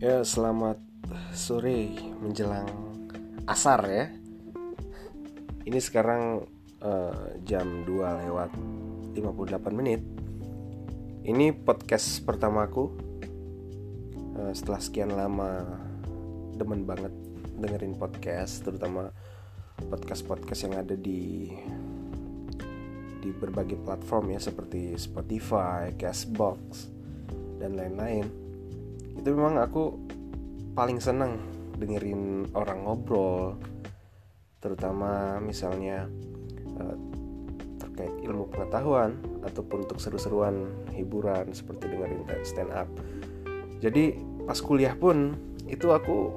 Ya, selamat sore menjelang asar ya. Ini sekarang uh, jam 2 lewat 58 menit. Ini podcast pertamaku. Uh, setelah sekian lama demen banget dengerin podcast, terutama podcast-podcast yang ada di di berbagai platform ya seperti Spotify, Castbox dan lain-lain itu memang aku paling senang dengerin orang ngobrol terutama misalnya uh, terkait ilmu pengetahuan ataupun untuk seru-seruan hiburan seperti dengerin stand up jadi pas kuliah pun itu aku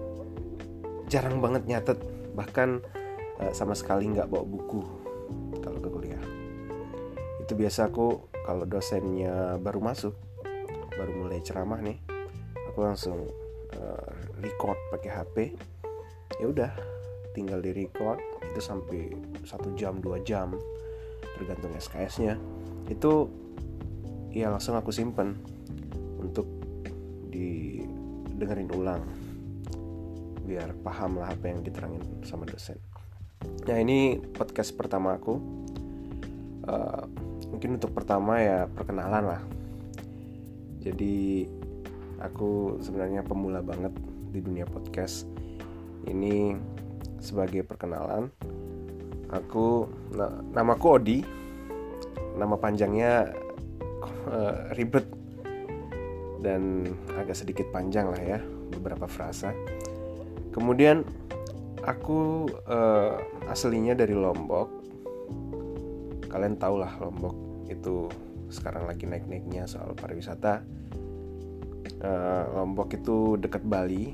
jarang banget nyatet bahkan uh, sama sekali nggak bawa buku kalau ke kuliah. Itu biasa aku kalau dosennya baru masuk baru mulai ceramah nih aku langsung uh, record pakai HP ya udah tinggal di record itu sampai satu jam dua jam tergantung SKS-nya itu ya langsung aku simpen untuk didengerin ulang biar paham lah apa yang diterangin sama dosen. Nah ini podcast pertama aku. Uh, mungkin untuk pertama ya perkenalan lah. Jadi aku sebenarnya pemula banget di dunia podcast. Ini sebagai perkenalan aku nah, namaku Odi. Nama panjangnya uh, ribet dan agak sedikit panjang lah ya beberapa frasa. Kemudian aku uh, aslinya dari Lombok. Kalian tau lah Lombok itu sekarang lagi naik-naiknya soal pariwisata uh, Lombok itu dekat Bali.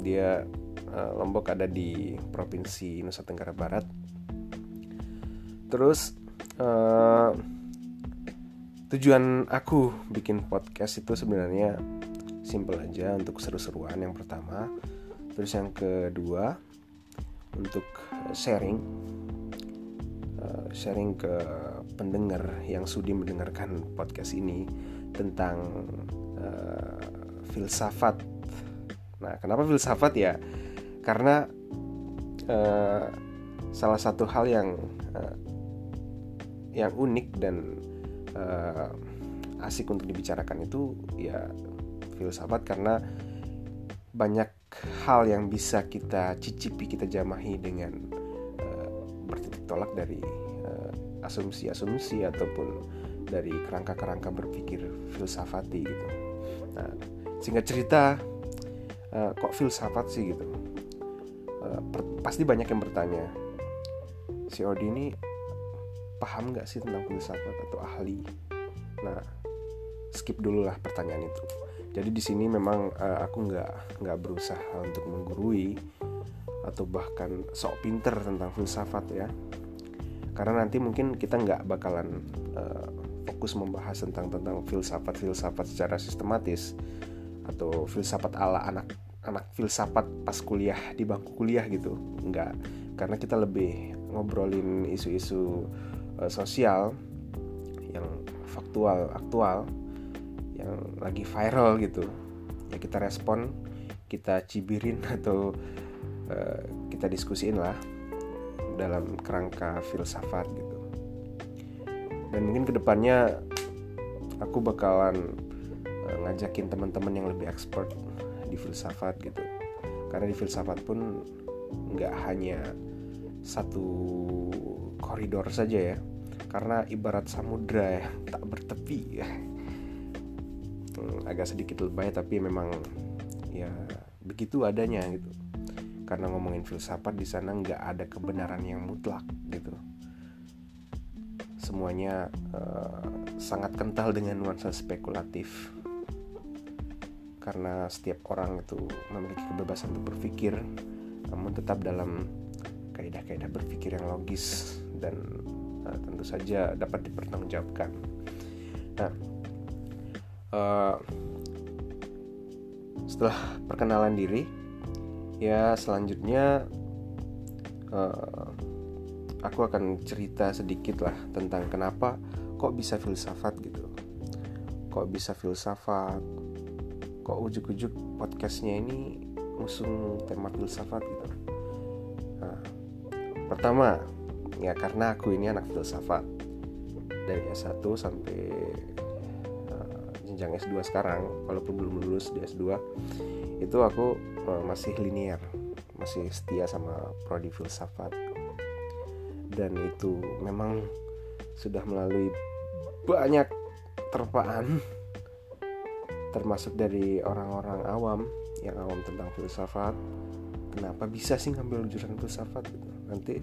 Dia uh, Lombok ada di provinsi Nusa Tenggara Barat. Terus uh, tujuan aku bikin podcast itu sebenarnya simple aja untuk seru-seruan. Yang pertama terus yang kedua untuk sharing sharing ke pendengar yang sudi mendengarkan podcast ini tentang uh, filsafat. Nah, kenapa filsafat ya? Karena uh, salah satu hal yang uh, yang unik dan uh, asik untuk dibicarakan itu ya filsafat karena banyak hal yang bisa kita cicipi, kita jamahi dengan uh, bertitik tolak dari asumsi-asumsi uh, ataupun dari kerangka-kerangka berpikir filsafati gitu. Singkat cerita, uh, kok filsafat sih gitu? Per, pasti banyak yang bertanya, si Odi ini paham nggak sih tentang filsafat atau ahli? Nah, skip dulu lah pertanyaan itu. Jadi di sini memang uh, aku nggak nggak berusaha untuk menggurui atau bahkan sok pinter tentang filsafat ya karena nanti mungkin kita nggak bakalan uh, fokus membahas tentang tentang filsafat-filsafat secara sistematis atau filsafat ala anak anak filsafat pas kuliah di bangku kuliah gitu. Enggak karena kita lebih ngobrolin isu-isu uh, sosial yang faktual aktual yang lagi viral gitu. Ya kita respon kita cibirin atau uh, kita diskusiin lah dalam kerangka filsafat gitu. Dan mungkin ke depannya aku bakalan uh, ngajakin teman-teman yang lebih expert di filsafat gitu. Karena di filsafat pun nggak hanya satu koridor saja ya. Karena ibarat samudra ya tak bertepi. Ya agak sedikit lebay tapi memang ya begitu adanya gitu karena ngomongin filsafat di sana nggak ada kebenaran yang mutlak gitu semuanya uh, sangat kental dengan nuansa spekulatif karena setiap orang itu memiliki kebebasan untuk berpikir namun tetap dalam kaidah-kaidah berpikir yang logis dan uh, tentu saja dapat dipertanggungjawabkan. Nah, uh, setelah perkenalan diri, ya selanjutnya uh, aku akan cerita sedikit lah tentang kenapa kok bisa filsafat gitu. Kok bisa filsafat? Kok ujuk-ujuk podcastnya ini ngusung tema filsafat gitu? Nah, pertama ya karena aku ini anak filsafat. Dari S1 sampai uh, jenjang S2 sekarang walaupun belum lulus di S2 itu aku masih linear masih setia sama prodi filsafat. Dan itu memang sudah melalui banyak terpaan termasuk dari orang-orang awam yang awam tentang filsafat. Kenapa bisa sih ngambil jurusan filsafat gitu? Nanti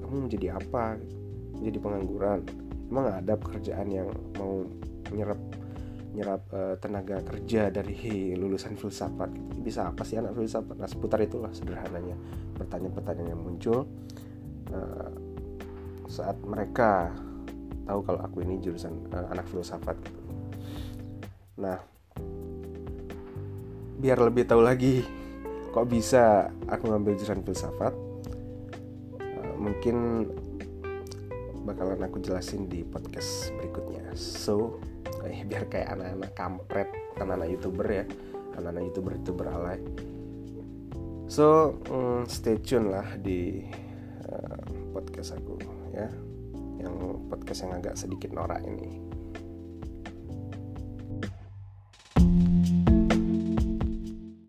kamu menjadi apa gitu. menjadi pengangguran? Emang ada pekerjaan yang mau menyerap nyerap uh, tenaga kerja dari lulusan filsafat gitu. bisa apa sih anak filsafat nah seputar itulah sederhananya pertanyaan-pertanyaan yang muncul uh, saat mereka tahu kalau aku ini jurusan uh, anak filsafat gitu. nah biar lebih tahu lagi kok bisa aku ngambil jurusan filsafat uh, mungkin bakalan aku jelasin di podcast berikutnya. So eh, biar kayak anak-anak kampret anak-anak youtuber ya. Anak-anak youtuber youtuber alay. So um, stay tune lah di uh, podcast aku ya. Yang podcast yang agak sedikit norak ini